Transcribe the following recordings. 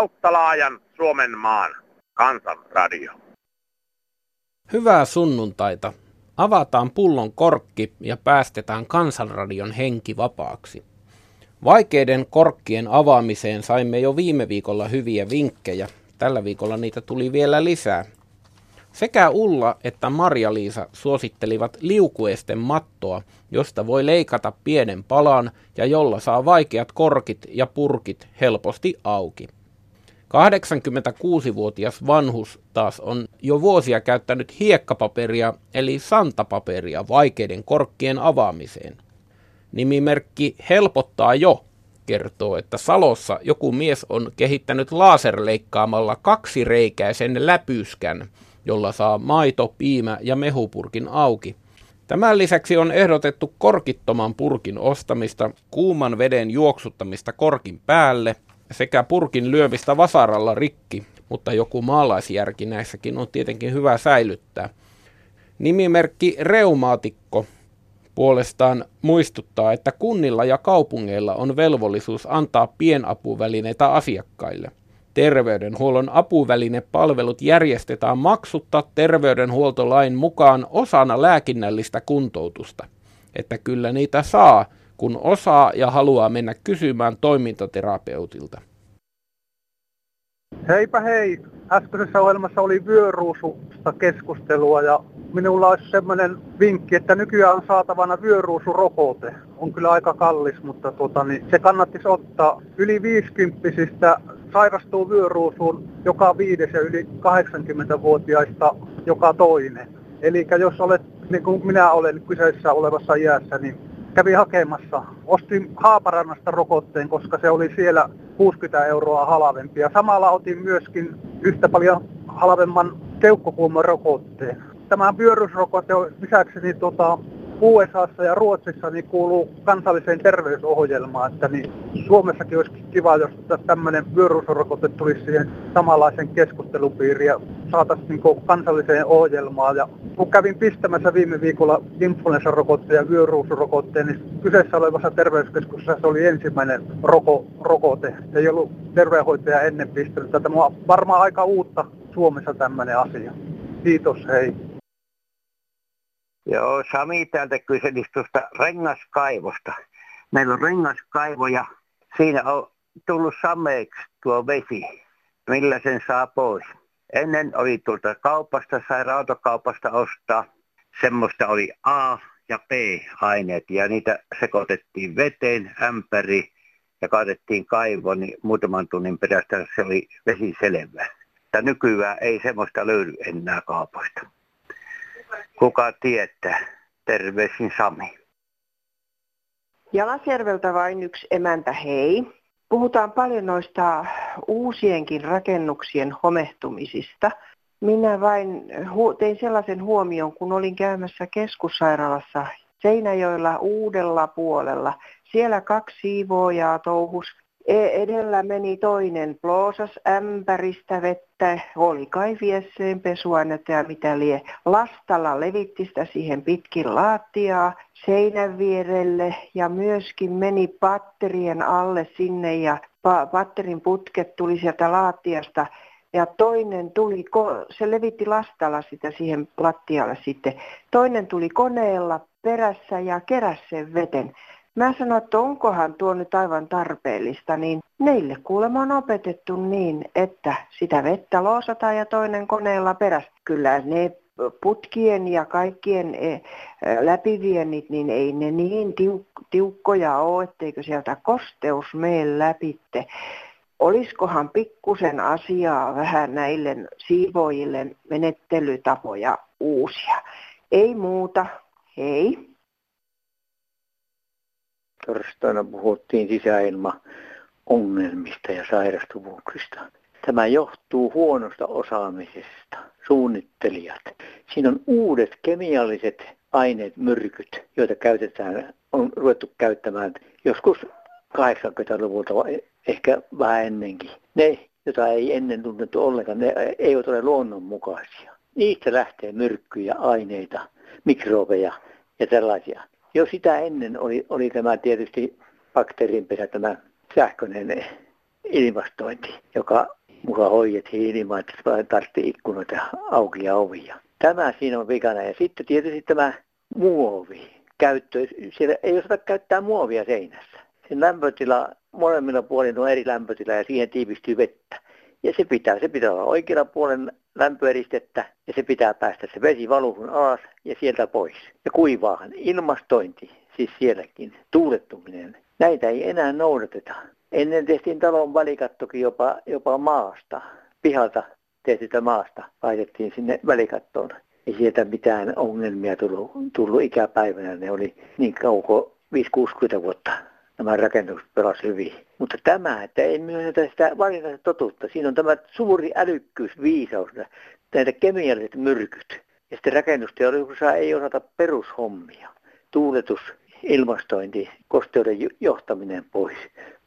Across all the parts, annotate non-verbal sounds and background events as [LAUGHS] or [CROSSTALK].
kautta laajan Suomen maan kansanradio. Hyvää sunnuntaita. Avataan pullon korkki ja päästetään kansanradion henki vapaaksi. Vaikeiden korkkien avaamiseen saimme jo viime viikolla hyviä vinkkejä. Tällä viikolla niitä tuli vielä lisää. Sekä Ulla että Marja-Liisa suosittelivat liukuesten mattoa, josta voi leikata pienen palan ja jolla saa vaikeat korkit ja purkit helposti auki. 86-vuotias vanhus taas on jo vuosia käyttänyt hiekkapaperia eli santapaperia vaikeiden korkkien avaamiseen. Nimimerkki helpottaa jo kertoo, että Salossa joku mies on kehittänyt laserleikkaamalla kaksireikäisen läpyskän, jolla saa maito, piimä ja mehupurkin auki. Tämän lisäksi on ehdotettu korkittoman purkin ostamista, kuuman veden juoksuttamista korkin päälle sekä purkin lyömistä vasaralla rikki, mutta joku maalaisjärki näissäkin on tietenkin hyvä säilyttää. Nimimerkki Reumaatikko puolestaan muistuttaa, että kunnilla ja kaupungeilla on velvollisuus antaa pienapuvälineitä asiakkaille. Terveydenhuollon apuvälinepalvelut järjestetään maksutta terveydenhuoltolain mukaan osana lääkinnällistä kuntoutusta. Että kyllä niitä saa, kun osaa ja haluaa mennä kysymään toimintaterapeutilta. Heipä hei! Äskeisessä ohjelmassa oli vyöruususta keskustelua ja minulla olisi semmoinen vinkki, että nykyään on saatavana vyöruusurokote. On kyllä aika kallis, mutta tuota, niin se kannattisi ottaa. Yli 50 sairastuu vyöruusuun joka viides ja yli 80-vuotiaista joka toinen. Eli jos olet, niin kuin minä olen kyseessä olevassa iässä, niin kävin hakemassa. Ostin Haaparannasta rokotteen, koska se oli siellä 60 euroa halvempi. Ja samalla otin myöskin yhtä paljon halvemman keuhkokuumon rokotteen. Tämä vyörysrokote on lisäksi niin tota, USAssa ja Ruotsissa niin kuuluu kansalliseen terveysohjelmaan, että niin Suomessakin olisi kiva, jos tämmöinen vyörusrokote tulisi siihen samanlaisen keskustelupiiriin ja saataisiin niin kansalliseen ohjelmaan. Ja kun kävin pistämässä viime viikolla influenssarokotteen ja vyöruusrokotteen, niin kyseessä olevassa terveyskeskuksessa se oli ensimmäinen roko, rokote. Ei ollut terveydenhoitaja ennen pistänyt. Tämä on varmaan aika uutta Suomessa tämmöinen asia. Kiitos, hei. Joo, Sami täältä kyseli tuosta rengaskaivosta. Meillä on rengaskaivo ja siinä on tullut sameeksi tuo vesi, millä sen saa pois. Ennen oli tuolta kaupasta, sai rautakaupasta ostaa. Semmoista oli A ja B-aineet ja niitä sekoitettiin veteen, ämpäri ja kaatettiin kaivo, niin muutaman tunnin perästä se oli vesi selvä. Mutta nykyään ei semmoista löydy enää kaupasta. Kuka tietää? Terveisin Sami. Jalasjärveltä vain yksi emäntä, hei. Puhutaan paljon noista uusienkin rakennuksien homehtumisista. Minä vain tein sellaisen huomion, kun olin käymässä keskussairaalassa Seinäjoella uudella puolella. Siellä kaksi siivoojaa touhus edellä meni toinen, ploosas ämpäristä vettä, oli kai viesseen pesuainetta ja mitä lie. Lastalla levitti sitä siihen pitkin laattiaa seinän vierelle ja myöskin meni patterien alle sinne ja patterin putket tuli sieltä laattiasta ja toinen tuli, se levitti lastalla sitä siihen lattialle sitten. Toinen tuli koneella perässä ja keräsi sen veten. Mä sanoin, että onkohan tuo nyt aivan tarpeellista, niin neille kuulemma on opetettu niin, että sitä vettä loosataan ja toinen koneella perässä. Kyllä ne putkien ja kaikkien e, läpiviennit, niin ei ne niin tiukkoja ole, etteikö sieltä kosteus mene läpitte. Olisikohan pikkusen asiaa vähän näille siivoojille menettelytapoja uusia? Ei muuta, hei torstaina puhuttiin sisäilmaongelmista ja sairastuvuuksista. Tämä johtuu huonosta osaamisesta, suunnittelijat. Siinä on uudet kemialliset aineet, myrkyt, joita käytetään, on ruvettu käyttämään joskus 80-luvulta, ehkä vähän ennenkin. Ne, joita ei ennen tunnettu ollenkaan, ne eivät ole luonnonmukaisia. Niistä lähtee myrkkyjä, aineita, mikrobeja ja tällaisia. Jo sitä ennen oli, oli tämä tietysti bakteerinpesä, tämä sähköinen ilmastointi, joka muka hoidettiin ilman, että tarvitsi ikkunoita auki ja ovia. Tämä siinä on vikana. Ja sitten tietysti tämä muovi käyttö. Siellä ei osata käyttää muovia seinässä. Sen lämpötila, molemmilla puolin on eri lämpötila ja siihen tiivistyy vettä. Ja se pitää, se pitää olla oikealla puolen lämpöeristettä ja se pitää päästä se vesi valuhun alas ja sieltä pois. Ja kuivaahan. Ilmastointi, siis sielläkin, tuulettuminen. Näitä ei enää noudateta. Ennen tehtiin talon välikattokin jopa, jopa maasta, pihalta tehtyä maasta. Laitettiin sinne välikattoon. Ei sieltä mitään ongelmia tullut, tullut ikäpäivänä. Ne oli niin kauko 5-60 vuotta nämä rakennukset pelasivat hyvin. Mutta tämä, että ei myönnetä sitä varsinaista totuutta, siinä on tämä suuri älykkyys, viisaus, näitä kemialliset myrkyt. Ja sitten rakennusteollisuudessa ei osata perushommia. Tuuletus, ilmastointi, kosteuden johtaminen pois,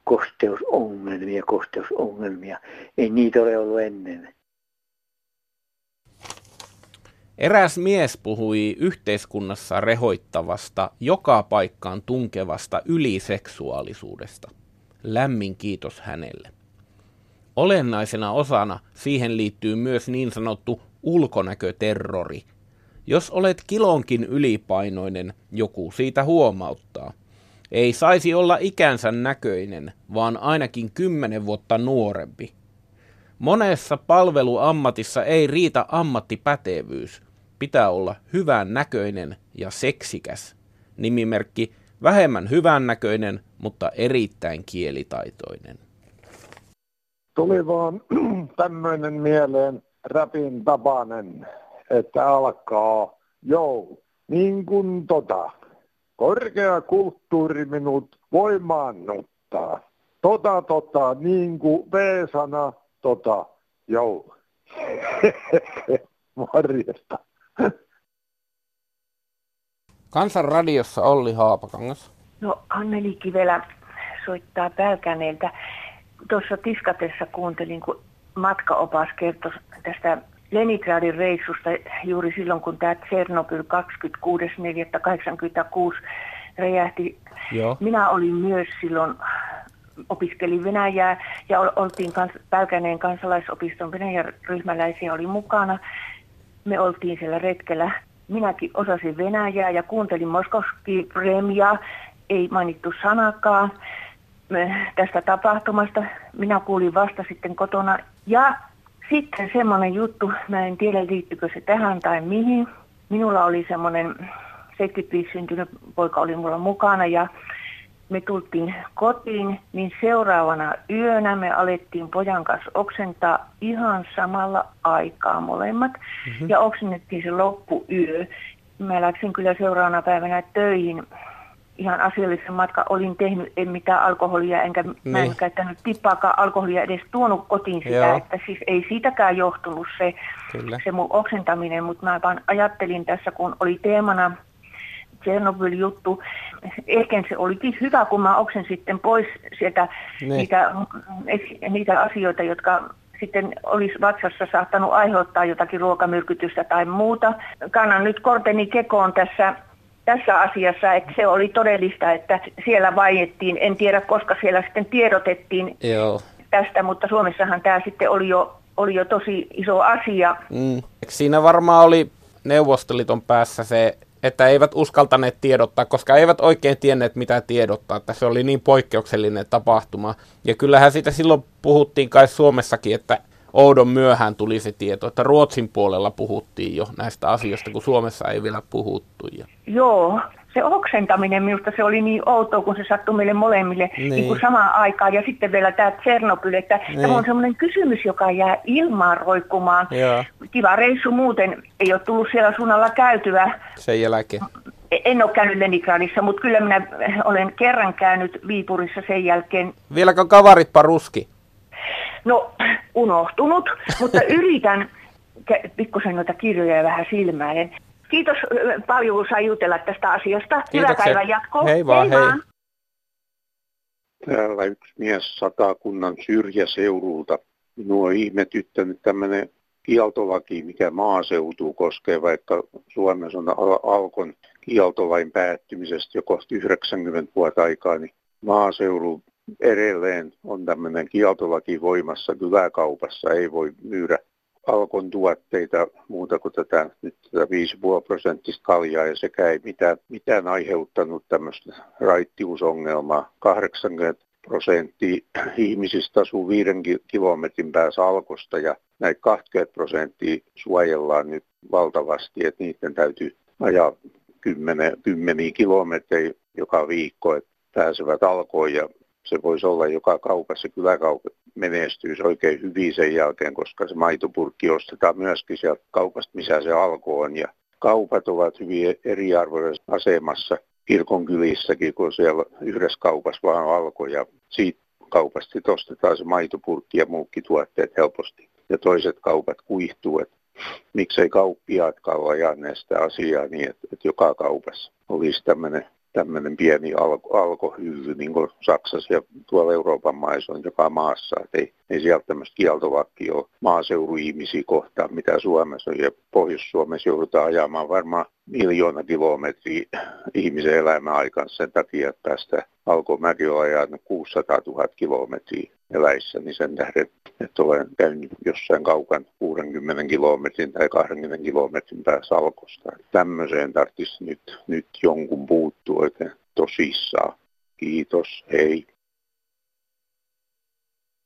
kosteusongelmia, kosteusongelmia. Ei niitä ole ollut ennen. Eräs mies puhui yhteiskunnassa rehoittavasta, joka paikkaan tunkevasta yliseksuaalisuudesta. Lämmin kiitos hänelle. Olennaisena osana siihen liittyy myös niin sanottu ulkonäköterrori. Jos olet kilonkin ylipainoinen, joku siitä huomauttaa. Ei saisi olla ikänsä näköinen, vaan ainakin kymmenen vuotta nuorempi. Monessa palveluammatissa ei riitä ammattipätevyys. Pitää olla hyvän näköinen ja seksikäs. Nimimerkki vähemmän hyvän näköinen, mutta erittäin kielitaitoinen. Tuli vaan [CLEARS THROAT] tämmöinen mieleen räpin tapanen, että alkaa, joo, niin kuin tota, korkea kulttuuri minut voimaannuttaa. Tota, tota, niin kuin V-sana tota, joo. [LAUGHS] Morjesta. Kansan radiossa Olli Haapakangas. No Anneli Kivelä soittaa Pälkäneeltä. Tuossa tiskatessa kuuntelin, kun matkaopas kertoi tästä Leningradin reissusta juuri silloin, kun tämä Tsernobyl 26.4.86 räjähti. Joo. Minä olin myös silloin opiskelin Venäjää ja oltiin kans, Pälkäneen kansalaisopiston Venäjän ryhmäläisiä oli mukana. Me oltiin siellä retkellä. Minäkin osasin Venäjää ja kuuntelin Moskovski Premia, ei mainittu sanakaan tästä tapahtumasta. Minä kuulin vasta sitten kotona. Ja sitten semmoinen juttu, mä en tiedä liittyykö se tähän tai mihin. Minulla oli semmoinen 75 syntynyt poika oli mulla mukana ja me tultiin kotiin, niin seuraavana yönä me alettiin pojan kanssa oksentaa ihan samalla aikaa molemmat. Mm-hmm. Ja oksennettiin se loppuyö. Mä läksin kyllä seuraavana päivänä töihin ihan asiallisen matka. Olin tehnyt, en mitään alkoholia, enkä niin. mä en niin. käyttänyt tippaakaan alkoholia edes tuonut kotiin sitä. Joo. Että siis ei siitäkään johtunut se, se mun oksentaminen, mutta mä vaan ajattelin tässä, kun oli teemana Chernobyl-juttu. Ehkä se olikin hyvä, kun mä oksen sitten pois sieltä niin. niitä, niitä asioita, jotka sitten olisi vatsassa saattanut aiheuttaa jotakin ruokamyrkytystä tai muuta. Kannan nyt korteni kekoon tässä tässä asiassa, että se oli todellista, että siellä vaiettiin. En tiedä, koska siellä sitten tiedotettiin Joo. tästä, mutta Suomessahan tämä sitten oli jo, oli jo tosi iso asia. Mm. Siinä varmaan oli Neuvostoliiton päässä se että eivät uskaltaneet tiedottaa, koska eivät oikein tienneet mitä tiedottaa, että se oli niin poikkeuksellinen tapahtuma. Ja kyllähän siitä silloin puhuttiin kai Suomessakin, että oudon myöhään tuli se tieto, että Ruotsin puolella puhuttiin jo näistä asioista, kun Suomessa ei vielä puhuttu. Joo, se oksentaminen minusta se oli niin outoa, kun se sattui meille molemmille niin. Niin kuin samaan aikaan. Ja sitten vielä tämä Tsernobyl, että niin. tämä on semmoinen kysymys, joka jää ilmaan roikkumaan. Joo. Kiva reissu muuten, ei ole tullut siellä suunnalla käytyä. Sen jälkeen. En ole käynyt Leningradissa, mutta kyllä minä olen kerran käynyt Viipurissa sen jälkeen. Vieläkö kavarit paruski? No, unohtunut, mutta yritän [LAUGHS] pikkusen noita kirjoja vähän silmäilen. Kiitos paljon, kun sai jutella tästä asiasta. Kiitoksia. Hyvää päivän jatkoa. Hei vaan, hei. hei. Täällä yksi mies satakunnan syrjäseudulta. Minua on ihmetyttänyt tämmöinen kieltolaki, mikä maaseutuu koskee, vaikka Suomessa on Alkon kieltolain päättymisestä jo kohta 90 vuotta aikaa, niin maaseudun edelleen on tämmöinen kieltolaki voimassa kyläkaupassa, ei voi myydä Alkon tuotteita muuta kuin tätä, nyt tätä 5,5 prosenttista kaljaa ja sekä ei mitään, mitään aiheuttanut tämmöistä raittiusongelmaa. 80 prosenttia ihmisistä asuu viiden kilometrin päässä Alkosta ja näitä 20 prosenttia suojellaan nyt valtavasti, että niiden täytyy ajaa kymmenen, kymmeniä kilometrejä joka viikko, että pääsevät alkoon ja se voisi olla joka kaupassa, kyläkaupat menestyisi oikein hyvin sen jälkeen, koska se maitopurkki ostetaan myöskin sieltä kaupasta, missä se alko on. Ja kaupat ovat hyvin eriarvoisessa asemassa kirkon kylissäkin, kun siellä yhdessä kaupassa vaan alkoi ja siitä kaupasta ostetaan se maitopurkki ja muukin tuotteet helposti. Ja toiset kaupat kuihtuu, että miksei kauppiaatkaan ajanneet sitä asiaa niin, että, että joka kaupassa olisi tämmöinen tämmöinen pieni alko, niin kuin Saksassa ja tuolla Euroopan maissa on joka maassa. Et ei, ei sieltä tämmöistä kieltovakkia ole maaseuruihmisiä kohtaan, mitä Suomessa on. Ja Pohjois-Suomessa joudutaan ajamaan varmaan miljoona kilometriä ihmisen elämän aikaan sen takia, että tästä alkomäki on ajanut 600 000 kilometriä eläissä, niin sen tähden, että olen käynyt jossain kaukan 60 kilometrin tai 20 kilometrin päässä alkosta. Tämmöiseen tarvitsisi nyt, nyt jonkun puuttua oikein tosissaan. Kiitos, hei.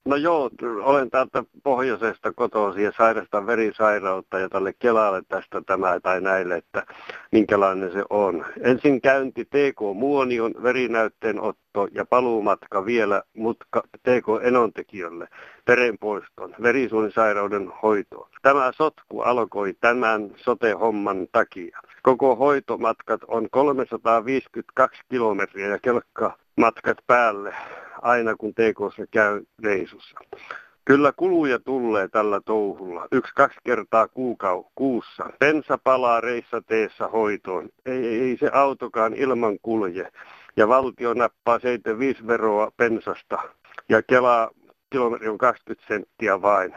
No joo, olen täältä pohjoisesta kotoisin ja sairastan verisairautta ja tälle Kelalle tästä tämä tai näille, että minkälainen se on. Ensin käynti TK Muonion verinäytteen otto ja paluumatka vielä mutka TK Enontekijölle verenpoiston, verisuonisairauden hoitoon. Tämä sotku alkoi tämän sote-homman takia. Koko hoitomatkat on 352 kilometriä ja kelkka matkat päälle aina kun TKssa käy reisussa. Kyllä kuluja tulee tällä touhulla. Yksi-kaksi kertaa kuukau, kuussa. Pensa palaa reissa teessä hoitoon. Ei, ei se autokaan ilman kulje. Ja valtio nappaa 75 veroa pensasta. Ja Kela kilometri on 20 senttiä vain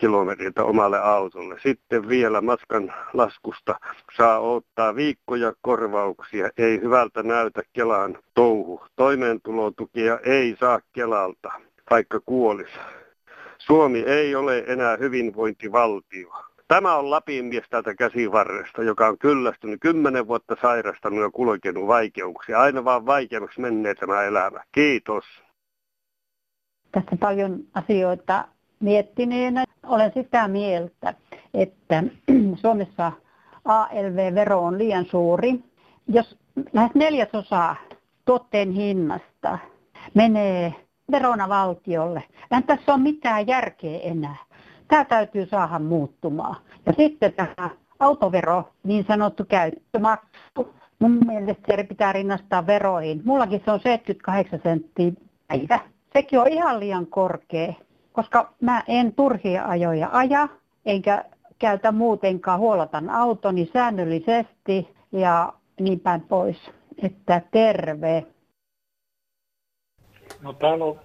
kilometriltä omalle autolle. Sitten vielä matkan laskusta saa ottaa viikkoja korvauksia. Ei hyvältä näytä Kelaan touhu. Toimeentulotukia ei saa Kelalta, vaikka kuolisi. Suomi ei ole enää hyvinvointivaltio. Tämä on Lapin mies täältä käsivarresta, joka on kyllästynyt kymmenen vuotta sairastanut ja kulkenut vaikeuksia. Aina vaan vaikeammaksi menee tämä elämä. Kiitos. Tässä paljon asioita miettineenä olen sitä mieltä, että [CLEARS THROAT] Suomessa ALV-vero on liian suuri. Jos lähes neljäsosa tuotteen hinnasta menee verona valtiolle, en tässä ole mitään järkeä enää. Tämä täytyy saada muuttumaan. Ja sitten tämä autovero, niin sanottu käyttömaksu, mun mielestä se pitää rinnastaa veroihin. Mullakin se on 78 senttiä päivä. Sekin on ihan liian korkea koska mä en turhia ajoja aja, enkä käytä muutenkaan, huolotan autoni säännöllisesti ja niin päin pois. Että terve. No täällä on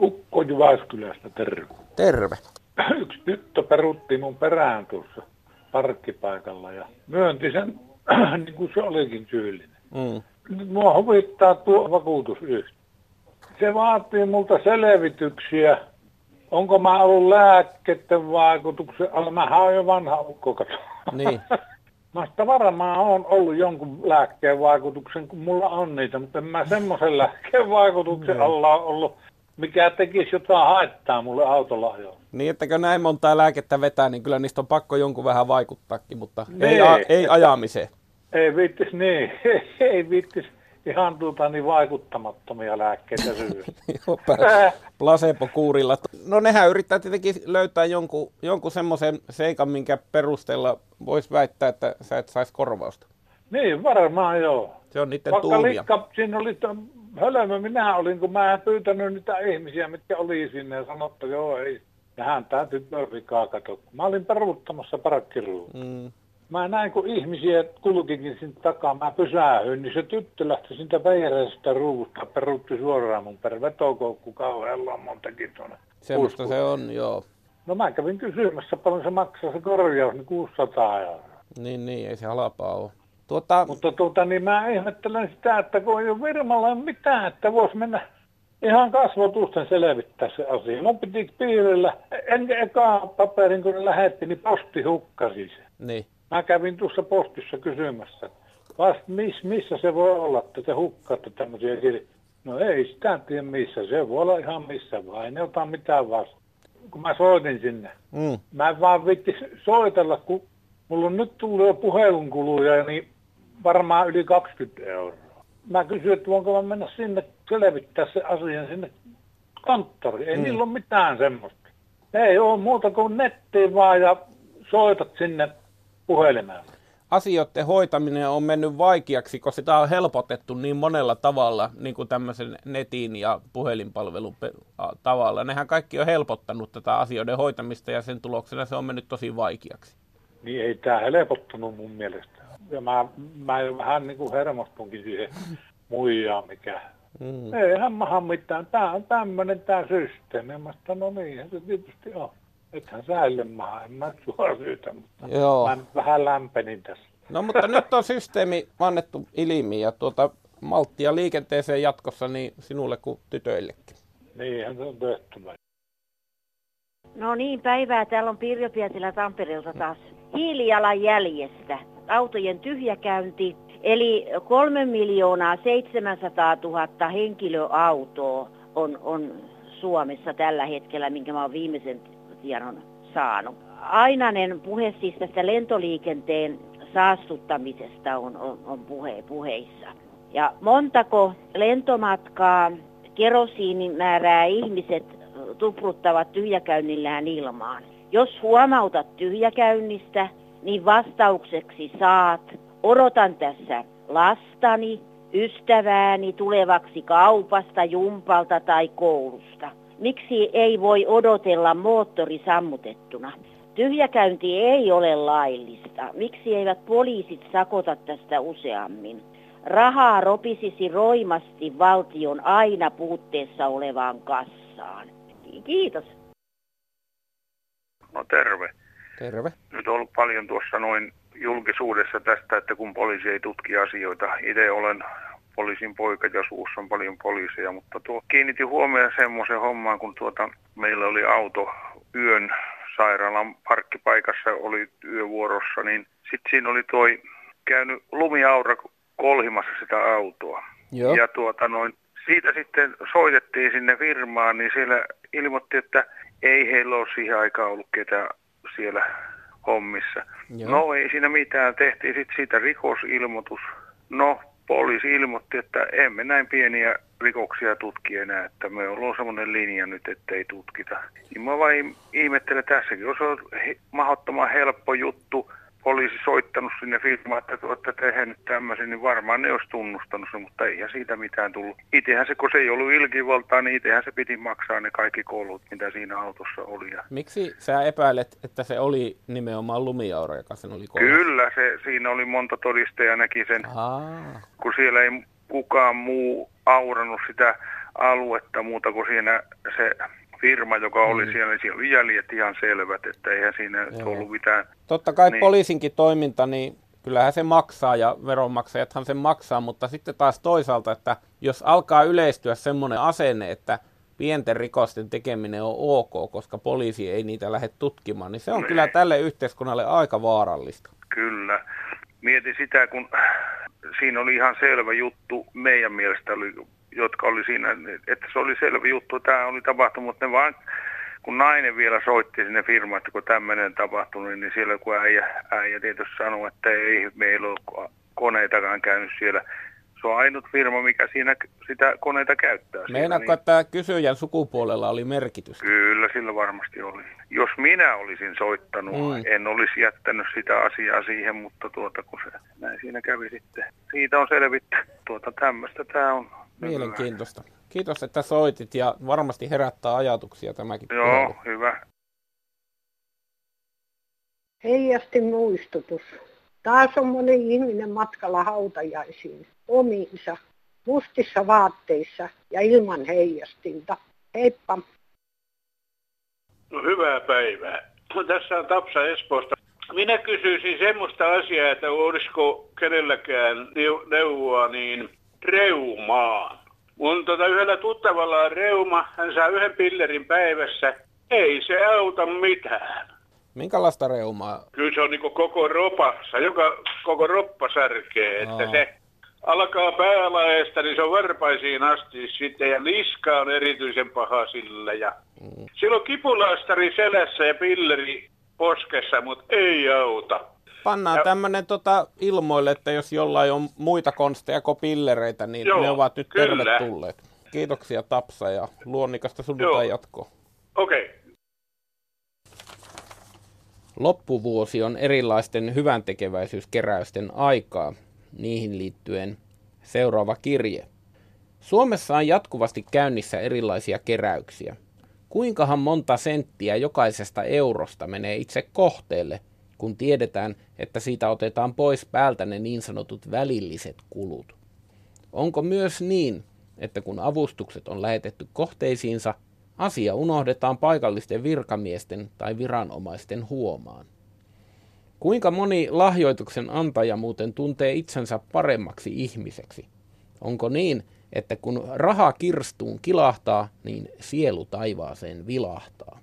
Ukko Jyväskylästä, terve. Terve. [CLEARS THROAT] Yksi tyttö perutti mun perään tuossa parkkipaikalla ja myönti sen, [CLEARS THROAT] niin kuin se olikin syyllinen. Mm. Nyt mua huvittaa tuo vakuutusyhtiö. Se vaatii multa selvityksiä onko mä ollut lääkkeiden vaikutuksen alla? Mähän on jo vanha ukko, kato. Niin. [LAUGHS] Mä sitä varmaan on ollut jonkun lääkkeen vaikutuksen, kun mulla on niitä, mutta en mä semmoisen lääkkeen vaikutuksen alla ole ollut, mikä tekisi jotain haittaa mulle autolla ajoon. Niin, ettäkö näin montaa lääkettä vetää, niin kyllä niistä on pakko jonkun vähän vaikuttaakin, mutta niin. ei, a, ei ajamiseen. Ei viittis niin, [LAUGHS] ei viittis ihan tuota niin vaikuttamattomia lääkkeitä syy. [LAUGHS] placebo-kuurilla. No nehän yrittää tietenkin löytää jonkun, jonkun semmoisen seikan, minkä perusteella voisi väittää, että sä et saisi korvausta. Niin, varmaan joo. Se on niiden Vaikka tuumia. Likka, siinä oli hölmö minä olin, kun mä en pyytänyt niitä ihmisiä, mitkä oli sinne ja sanottu, joo ei, tähän täytyy vikaa katsoa. Mä olin peruuttamassa parkkiruun. Mm mä näin, kun ihmisiä kulkikin sinne takaa, mä pysähdyin, niin se tyttö lähti siitä veijereistä ruusta, peruutti suoraan mun per vetokoukku kauhean montakin tuonne. Semmoista se on, joo. No mä kävin kysymässä, paljon se maksaa se korjaus, niin 600 euroa. Niin, niin, ei se halpaa ole. Tuota... Mutta tuota, niin mä ihmettelen sitä, että kun ei ole Virmalla mitään, että voisi mennä ihan kasvotusten selvittää se asia. Mun piti piirillä, en eka paperin kun ne lähetti, niin posti hukkasi se. Niin. Mä kävin tuossa postissa kysymässä, vast miss, missä se voi olla, että te hukkaatte tämmöisiä kirjoja. No ei sitä tiedä missä, se voi olla ihan missä vaan, ei ne ota mitään vasta. Kun mä soitin sinne, Mm. mä en vaan vitti soitella, kun mulla on nyt tullut jo puhelunkuluja, niin varmaan yli 20 euroa. Mä kysyin, että voinko mä mennä sinne selvittää se asian sinne konttoriin. Ei Mm. mm. niillä ole mitään semmoista. Ei ole muuta kuin nettiin vaan ja soitat sinne puhelimeen. asioiden hoitaminen on mennyt vaikeaksi, koska sitä on helpotettu niin monella tavalla, niin kuin tämmöisen netin ja puhelinpalvelun tavalla. Nehän kaikki on helpottanut tätä asioiden hoitamista ja sen tuloksena se on mennyt tosi vaikeaksi. Niin ei tämä helpottanut mun mielestä. Ja mä, mä vähän niin kuin hermostunkin siihen [LAUGHS] muijaan, mikä... Mm. Eihän maha mitään. Tämä on tämmöinen tämä systeemi. Mä sanoin, no niin, se tietysti on. Ethän sä maha, en mä sua syytä, mutta Joo. mä vähän lämpenin tässä. No mutta nyt on systeemi annettu ilmi ja tuota malttia liikenteeseen jatkossa niin sinulle kuin tytöillekin. Niinhän se on tehty. No niin, päivää. Täällä on Pirjo Pietilä Tampereelta taas. Hiilijalanjäljestä. Autojen tyhjäkäynti. Eli 3 miljoonaa 700 000 henkilöautoa on, on Suomessa tällä hetkellä, minkä mä oon viimeisen tiedon saanut. Ainainen puhe siis tästä lentoliikenteen saastuttamisesta on, on, on puhe, puheissa. Ja montako lentomatkaa kerosiinimäärää ihmiset tupruttavat tyhjäkäynnillään ilmaan. Jos huomautat tyhjäkäynnistä, niin vastaukseksi saat, odotan tässä lastani, ystävääni tulevaksi kaupasta, jumpalta tai koulusta. Miksi ei voi odotella moottori sammutettuna? Tyhjäkäynti ei ole laillista. Miksi eivät poliisit sakota tästä useammin? Rahaa ropisisi roimasti valtion aina puutteessa olevaan kassaan. Kiitos. No terve. Terve. Nyt on ollut paljon tuossa noin julkisuudessa tästä, että kun poliisi ei tutki asioita. Itse olen poliisin poika ja suussa on paljon poliiseja, mutta tuo kiinnitin huomioon semmoisen hommaan, kun tuota, meillä oli auto yön sairaalan parkkipaikassa, oli yövuorossa, niin sitten siinä oli toi käynyt lumiaura kolhimassa sitä autoa. Joo. Ja tuota noin, siitä sitten soitettiin sinne firmaan, niin siellä ilmoitti, että ei heillä ole siihen aikaan ollut ketään siellä hommissa. Joo. No ei siinä mitään, tehtiin sitten siitä rikosilmoitus. No poliisi ilmoitti, että emme näin pieniä rikoksia tutki enää, että me ollaan semmoinen linja nyt, ettei tutkita. Niin mä vain ihmettelen tässäkin, jos on mahdottoman helppo juttu, poliisi soittanut sinne firmaan, että te olette tehneet tämmöisen, niin varmaan ne olisi tunnustanut sen, mutta eihän siitä mitään tullut. Itsehän se, kun se ei ollut ilkivaltaa, niin itsehän se piti maksaa ne kaikki koulut, mitä siinä autossa oli. Miksi sä epäilet, että se oli nimenomaan lumiaura, joka sen oli kolmas? Kyllä, se, siinä oli monta todistajaa näki sen, Aa, kun siellä ei kukaan muu aurannut sitä aluetta muuta kuin siinä se firma, joka oli Mm. siellä, niin siellä oli jäljet ihan selvät, että eihän siinä Joo. ollut mitään. totta kai Niin. poliisinkin toiminta, niin kyllähän se maksaa ja veronmaksajathan sen maksaa, mutta sitten taas toisaalta, että jos alkaa yleistyä semmoinen asenne, että pienten rikosten tekeminen on ok, koska poliisi ei niitä lähde tutkimaan, niin se on Niin. kyllä tälle yhteiskunnalle aika vaarallista. Kyllä. Mietin sitä, kun siinä oli ihan selvä juttu meidän mielestä, oli, jotka oli siinä, että se oli selvä juttu, tämä oli tapahtunut, mutta ne vaan, kun nainen vielä soitti sinne firmaan, että kun tämmöinen tapahtunut, niin siellä kun äijä, äijä tietysti sanoi, että ei meillä ole koneitakaan käynyt siellä. Se on ainut firma, mikä siinä sitä koneita käyttää. Meinaatko, että kysyjän sukupuolella oli merkitys? Kyllä, sillä varmasti oli. Jos minä olisin soittanut, mm. en olisi jättänyt sitä asiaa siihen, mutta tuota, kun se näin siinä kävi sitten. Siitä on selvitty. Tuota, tämmöistä tämä on. Mielenkiintoista. Kiitos, että soitit ja varmasti herättää ajatuksia tämäkin. puhelu. Joo, hyvä. Heijasti muistutus. Taas on moni ihminen matkalla hautajaisiin omiinsa, mustissa vaatteissa ja ilman heijastinta. Heippa! No hyvää päivää. [CLEARS THROAT] Tässä on Tapsa Espoosta. Minä kysyisin semmoista asiaa, että olisiko kenelläkään neu- neuvoa niin reumaan. Mun tota yhdellä tuttavalla on reuma, hän saa yhden pillerin päivässä. Ei se auta mitään. Minkälaista reumaa? Kyllä se on niin koko ropassa, joka koko roppa särkee, että Aa. se alkaa päälaesta, niin se on varpaisiin asti sitten ja niska on erityisen paha sillä. Ja mm. Silloin kipulaastari selässä ja pilleri poskessa, mutta ei auta. Pannaan tämmöinen tota ilmoille, että jos jollain on muita konsteja kuin pillereitä, niin Joo, ne ovat nyt kyllä. tervetulleet. Kiitoksia Tapsa ja luonnikasta sunnuntai jatkoa. Okei. Okay. Loppuvuosi on erilaisten hyväntekeväisyyskeräysten aikaa. Niihin liittyen seuraava kirje. Suomessa on jatkuvasti käynnissä erilaisia keräyksiä. Kuinkahan monta senttiä jokaisesta eurosta menee itse kohteelle, kun tiedetään, että siitä otetaan pois päältä ne niin sanotut välilliset kulut? Onko myös niin, että kun avustukset on lähetetty kohteisiinsa, asia unohdetaan paikallisten virkamiesten tai viranomaisten huomaan? Kuinka moni lahjoituksen antaja muuten tuntee itsensä paremmaksi ihmiseksi? Onko niin, että kun raha kirstuun kilahtaa, niin sielu taivaaseen vilahtaa?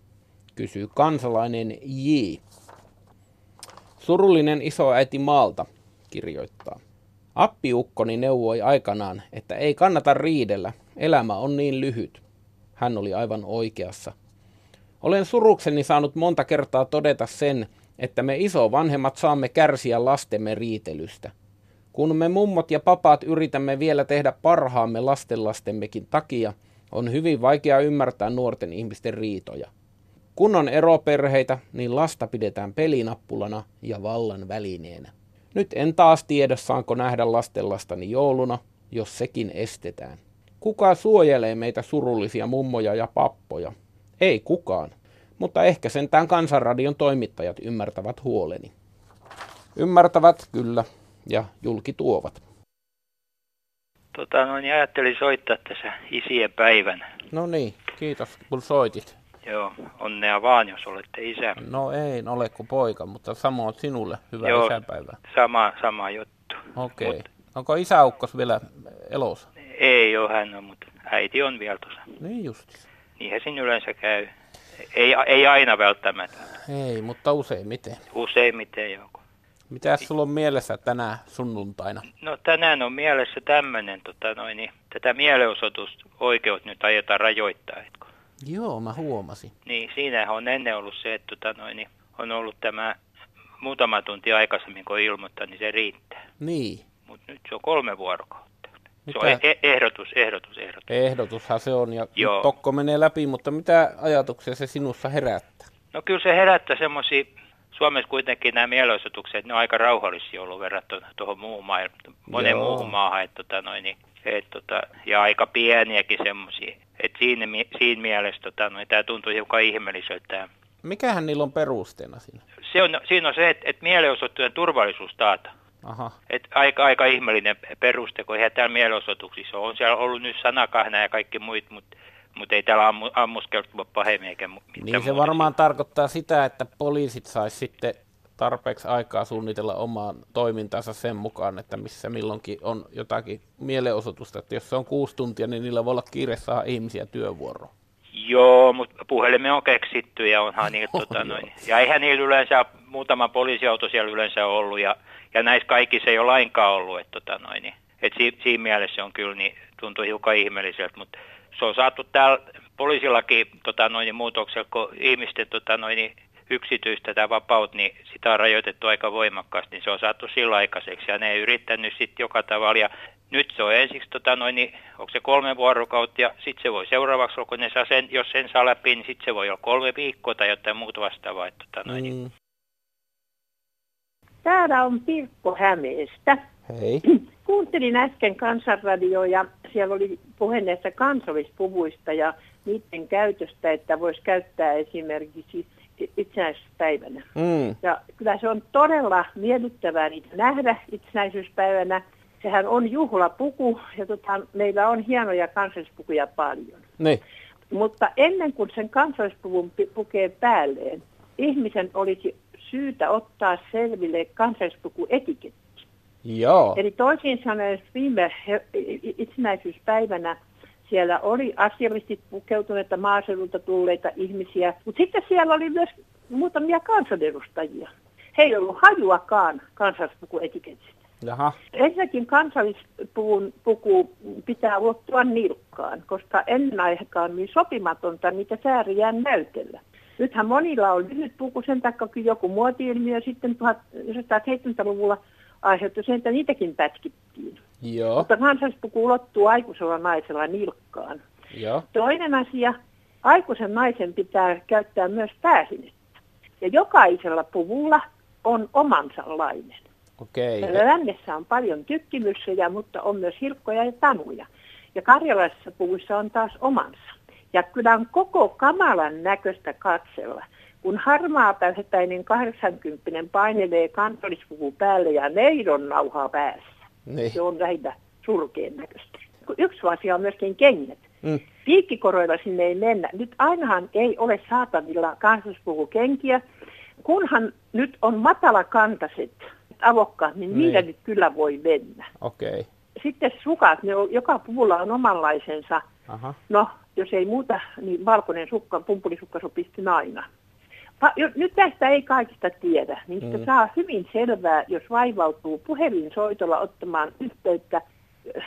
Kysyy kansalainen J. Surullinen isoäiti Maalta kirjoittaa. Appiukkoni neuvoi aikanaan, että ei kannata riidellä, elämä on niin lyhyt. Hän oli aivan oikeassa. Olen surukseni saanut monta kertaa todeta sen, että me isovanhemmat saamme kärsiä lastemme riitelystä. Kun me mummot ja papat yritämme vielä tehdä parhaamme lastenlastemmekin takia, on hyvin vaikea ymmärtää nuorten ihmisten riitoja. Kun on eroperheitä, niin lasta pidetään pelinappulana ja vallan välineenä. Nyt en taas tiedä, saanko nähdä lastenlastani jouluna, jos sekin estetään. Kuka suojelee meitä surullisia mummoja ja pappoja? Ei kukaan mutta ehkä sentään Kansanradion toimittajat ymmärtävät huoleni. Ymmärtävät kyllä ja julki tuovat. Tota, no niin ajattelin soittaa tässä isien päivän. No niin, kiitos kun soitit. Joo, onnea vaan, jos olette isä. No ei ole kuin poika, mutta samoin sinulle. Hyvää Joo, isäpäivää. Sama, sama juttu. Okei. Okay. Mut... Onko isäukkos vielä elossa? Ei ole hän on, mutta äiti on vielä tuossa. Niin just. Niinhän siinä yleensä käy. Ei, ei aina välttämättä. Ei, mutta useimmiten. Useimmiten, joo. Mitä sulla on mielessä tänä sunnuntaina? No tänään on mielessä tämmöinen, tota noin, niin, tätä mielenosoitusoikeus nyt ajetaan rajoittaa. Etkö? Joo, mä huomasin. Niin, siinähän on ennen ollut se, että tota noin, niin, on ollut tämä muutama tunti aikaisemmin, kun ilmoittaa, niin se riittää. Niin. Mutta nyt se on kolme vuorokautta. Mitä? Se on e- ehdotus, ehdotus, ehdotus. Ehdotushan se on ja Joo. tokko menee läpi, mutta mitä ajatuksia se sinussa herättää? No kyllä se herättää semmoisia, Suomessa kuitenkin nämä mielenosoitukset, ne on aika rauhallisia ollut verrattuna tuohon muuhun maailmaan, moneen Joo. muuhun maahan, että tota noin, niin, et, tota, ja aika pieniäkin semmoisia. Että siinä, siinä mielessä tota, noin, tämä tuntuu hiukan ihmeelliseltä. Mikähän niillä on perusteena siinä? Se on, siinä on se, että, että mielenosoittujen turvallisuus taata. Aha. Et aika, aika ihmeellinen peruste, kun eihän täällä mielenosoituksissa on siellä ollut nyt sanakahna ja kaikki muut, mutta mut ei täällä ammu, ammuskeltu pahemmin eikä mitään Niin se muuta. varmaan tarkoittaa sitä, että poliisit sais sitten tarpeeksi aikaa suunnitella omaan toimintansa sen mukaan, että missä milloinkin on jotakin mielenosoitusta. Että jos se on kuusi tuntia, niin niillä voi olla kiire saada ihmisiä työvuoroon. Joo, mutta puhelimen on keksitty ja onhan niitä, [LAUGHS] tota, noin. ja eihän niillä yleensä, muutama poliisiauto siellä yleensä ollut ja ja näissä kaikissa ei ole lainkaan ollut, että tota noin, niin, et si, siinä mielessä on kyllä, niin tuntuu hiukan ihmeelliseltä, mutta se on saatu täällä poliisillakin tota noin, niin muutoksella, kun ihmisten tota noin, yksityistä tämä vapaut, niin sitä on rajoitettu aika voimakkaasti, niin se on saatu sillä aikaiseksi ja ne ei yrittänyt sitten joka tavalla ja nyt se on ensiksi, tota noin, niin, onko se kolme vuorokautta ja sitten se voi seuraavaksi, kun ne saa sen, jos sen saa läpi, niin sitten se voi olla kolme viikkoa tai jotain muuta vastaavaa. Että, tota noin, niin. mm. Täällä on Pirkko Hämeestä. Hei. [CLEARS THROAT] Kuuntelin äsken kansanradioa ja siellä oli puhe näistä kansallispuvuista ja niiden käytöstä, että voisi käyttää esimerkiksi itsenäisyyspäivänä. Mm. Ja kyllä se on todella miellyttävää niitä nähdä itsenäisyyspäivänä. Sehän on juhlapuku ja tota, meillä on hienoja kansallispukuja paljon. Niin. Mutta ennen kuin sen kansallispuvun pukee päälleen, ihmisen olisi syytä ottaa selville kansallispukuetiketti. Joo. Eli toisin sanoen viime itsenäisyyspäivänä Siellä oli asiallisesti pukeutuneita maaseudulta tulleita ihmisiä, mutta sitten siellä oli myös muutamia kansanedustajia. He ei ollut hajuakaan kansallispukuetiketistä. Jaha. Ensinnäkin kansallispuvun puku pitää ulottua nilkkaan, koska ennen aikaan niin sopimatonta niitä sääriä näytellä. Nythän monilla on lyhyt puku sen takia, kun joku muoti-ilmiö sitten 1970-luvulla aiheutti sen, että niitäkin pätkittiin. Joo. Mutta kansallispuku ulottuu aikuisella naisella nilkkaan. Joo. Toinen asia, aikuisen naisen pitää käyttää myös pääsinettä. Ja jokaisella puvulla on omansallainen. Okei. Okay. Lännessä on paljon tykkimyssejä, mutta on myös hilkkoja ja tanuja. Ja karjalaisissa puvuissa on taas omansa. Ja kyllä on koko kamalan näköistä katsella, kun harmaa päiväinen 80 painelee kansallispuku päälle ja neidon nauhaa päässä. Niin. Se on lähinnä surkeen näköistä. Yksi asia on myöskin kengät. Mm. Piikkikoroilla sinne ei mennä. Nyt ainahan ei ole saatavilla kansallispukukenkiä, kunhan nyt on matalakantaiset avokkaat, niin, niin. niillä nyt kyllä voi mennä. Okay. Sitten sukat, ne on, joka puvulla on omanlaisensa. Aha. No, jos ei muuta, niin valkoinen sukka, pumpulisukka sopisi aina. Nyt tästä ei kaikista tiedä, niin mm. saa hyvin selvää, jos vaivautuu puhelinsoitolla ottamaan yhteyttä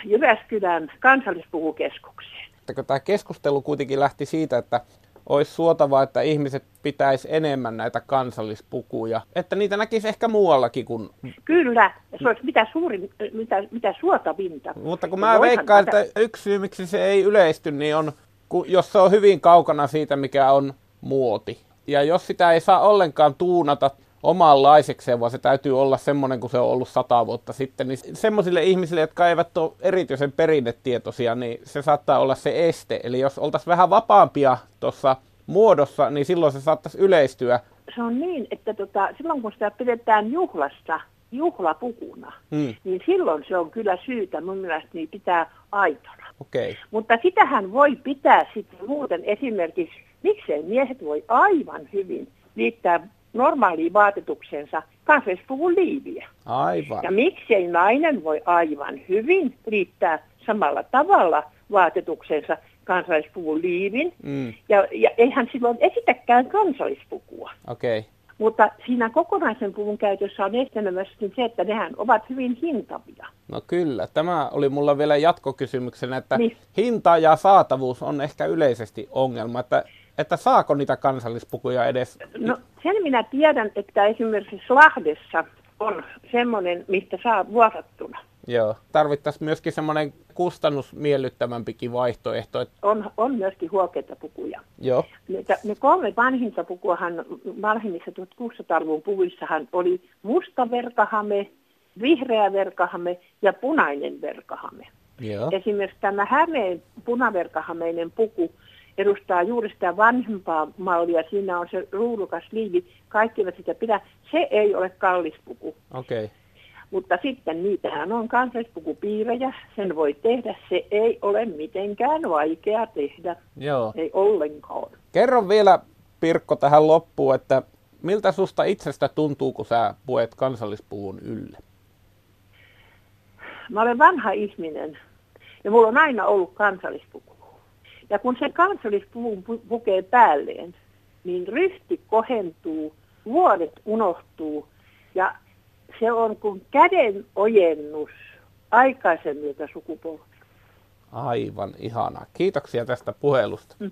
Jyväskylän kansallispuvukeskukseen. Tämä keskustelu kuitenkin lähti siitä, että olisi suotavaa, että ihmiset pitäisi enemmän näitä kansallispukuja, että niitä näkisi ehkä muuallakin kuin... Kyllä, se olisi mitä, suurin, mitä, mitä suotavinta. Mutta kun mä veikkaan, että yksi syy, miksi se ei yleisty, niin on, kun, jos se on hyvin kaukana siitä, mikä on muoti. Ja jos sitä ei saa ollenkaan tuunata omanlaisekseen, vaan se täytyy olla semmoinen kuin se on ollut sata vuotta sitten, niin semmoisille ihmisille, jotka eivät ole erityisen perinnetietoisia, niin se saattaa olla se este. Eli jos oltaisiin vähän vapaampia tuossa muodossa, niin silloin se saattaisi yleistyä. Se on niin, että tota, silloin kun sitä pidetään juhlassa, juhlapukuna, hmm. niin silloin se on kyllä syytä mun mielestä niin pitää aitona. Okay. Mutta sitähän voi pitää sitten muuten esimerkiksi, miksei miehet voi aivan hyvin liittää normaaliin vaatetuksensa kansallispuvun liiviä. Aivan. Ja miksei nainen voi aivan hyvin liittää samalla tavalla vaatetuksensa kansallispuvun liivin. Mm. Ja, ja eihän silloin esitäkään kansallispukua. Okei. Okay. Mutta siinä kokonaisen puvun käytössä on myöskin se, että nehän ovat hyvin hintavia. No kyllä. Tämä oli mulla vielä jatkokysymyksenä, että niin. hinta ja saatavuus on ehkä yleisesti ongelma. Että että saako niitä kansallispukuja edes? No sen minä tiedän, että esimerkiksi Lahdessa on semmoinen, mistä saa vuokrattuna. Joo, tarvittaisiin myöskin semmoinen kustannusmiellyttävämpikin vaihtoehto. Että... On, on myöskin huokeita pukuja. Joo. Ne, ne kolme vanhinta pukuahan vanhimmissa 1600-luvun puvuissahan oli musta verkahame, vihreä verkahame ja punainen verkahame. Joo. Esimerkiksi tämä Hämeen punaverkahameinen puku, edustaa juuri sitä vanhempaa mallia. Siinä on se ruudukas liivi, kaikki eivät sitä pidä. Se ei ole kallis puku. Okay. Mutta sitten niitähän on kansallispukupiirejä, sen voi tehdä. Se ei ole mitenkään vaikea tehdä. Joo. Ei ollenkaan. Kerro vielä Pirkko tähän loppuun, että miltä susta itsestä tuntuu, kun sä puet kansallispuvun ylle? Mä olen vanha ihminen ja mulla on aina ollut kansallispuku. Ja kun se kansallispuvun pukee päälleen, niin ryhti kohentuu, vuodet unohtuu ja se on kuin käden ojennus aikaisemmilta sukupolvilta. Aivan ihana. Kiitoksia tästä puhelusta. Mm.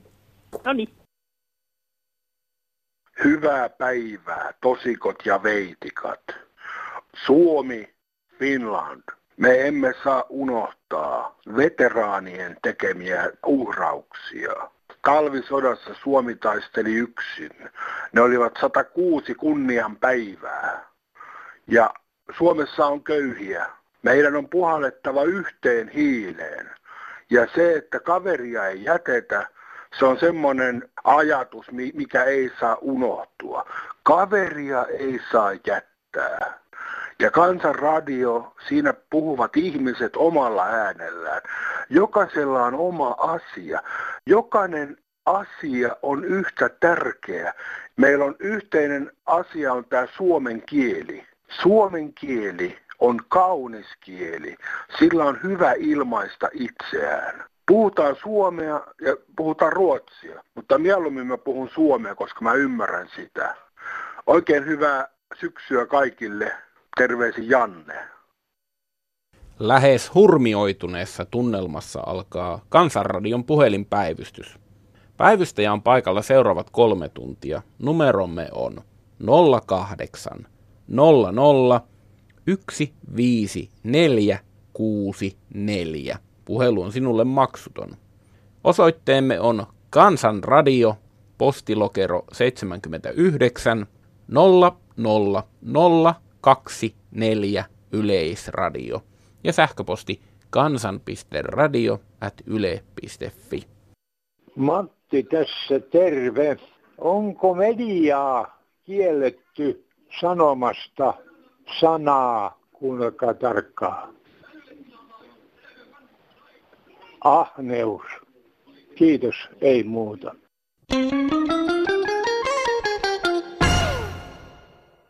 No niin. Hyvää päivää, tosikot ja veitikat. Suomi, Finland. Me emme saa unohtaa veteraanien tekemiä uhrauksia. Talvisodassa Suomi taisteli yksin. Ne olivat 106 kunnian päivää. Ja Suomessa on köyhiä. Meidän on puhallettava yhteen hiileen. Ja se, että kaveria ei jätetä, se on semmoinen ajatus, mikä ei saa unohtua. Kaveria ei saa jättää. Ja kansanradio, siinä puhuvat ihmiset omalla äänellään. Jokaisella on oma asia. Jokainen asia on yhtä tärkeä. Meillä on yhteinen asia on tämä suomen kieli. Suomen kieli on kaunis kieli. Sillä on hyvä ilmaista itseään. Puhutaan suomea ja puhutaan ruotsia, mutta mieluummin mä puhun suomea, koska mä ymmärrän sitä. Oikein hyvää syksyä kaikille. Terveisin Janne. Lähes hurmioituneessa tunnelmassa alkaa Kansanradion puhelinpäivystys. Päivystäjä on paikalla seuraavat kolme tuntia. Numeromme on 08 00 15464. Puhelu on sinulle maksuton. Osoitteemme on Kansanradio, postilokero 79 00024 Yleisradio ja sähköposti kansan.radio at yle.fi. Matti tässä terve. Onko mediaa kielletty sanomasta sanaa, kuunnelkaa tarkkaan. Ahneus. Kiitos, ei muuta. Thank you.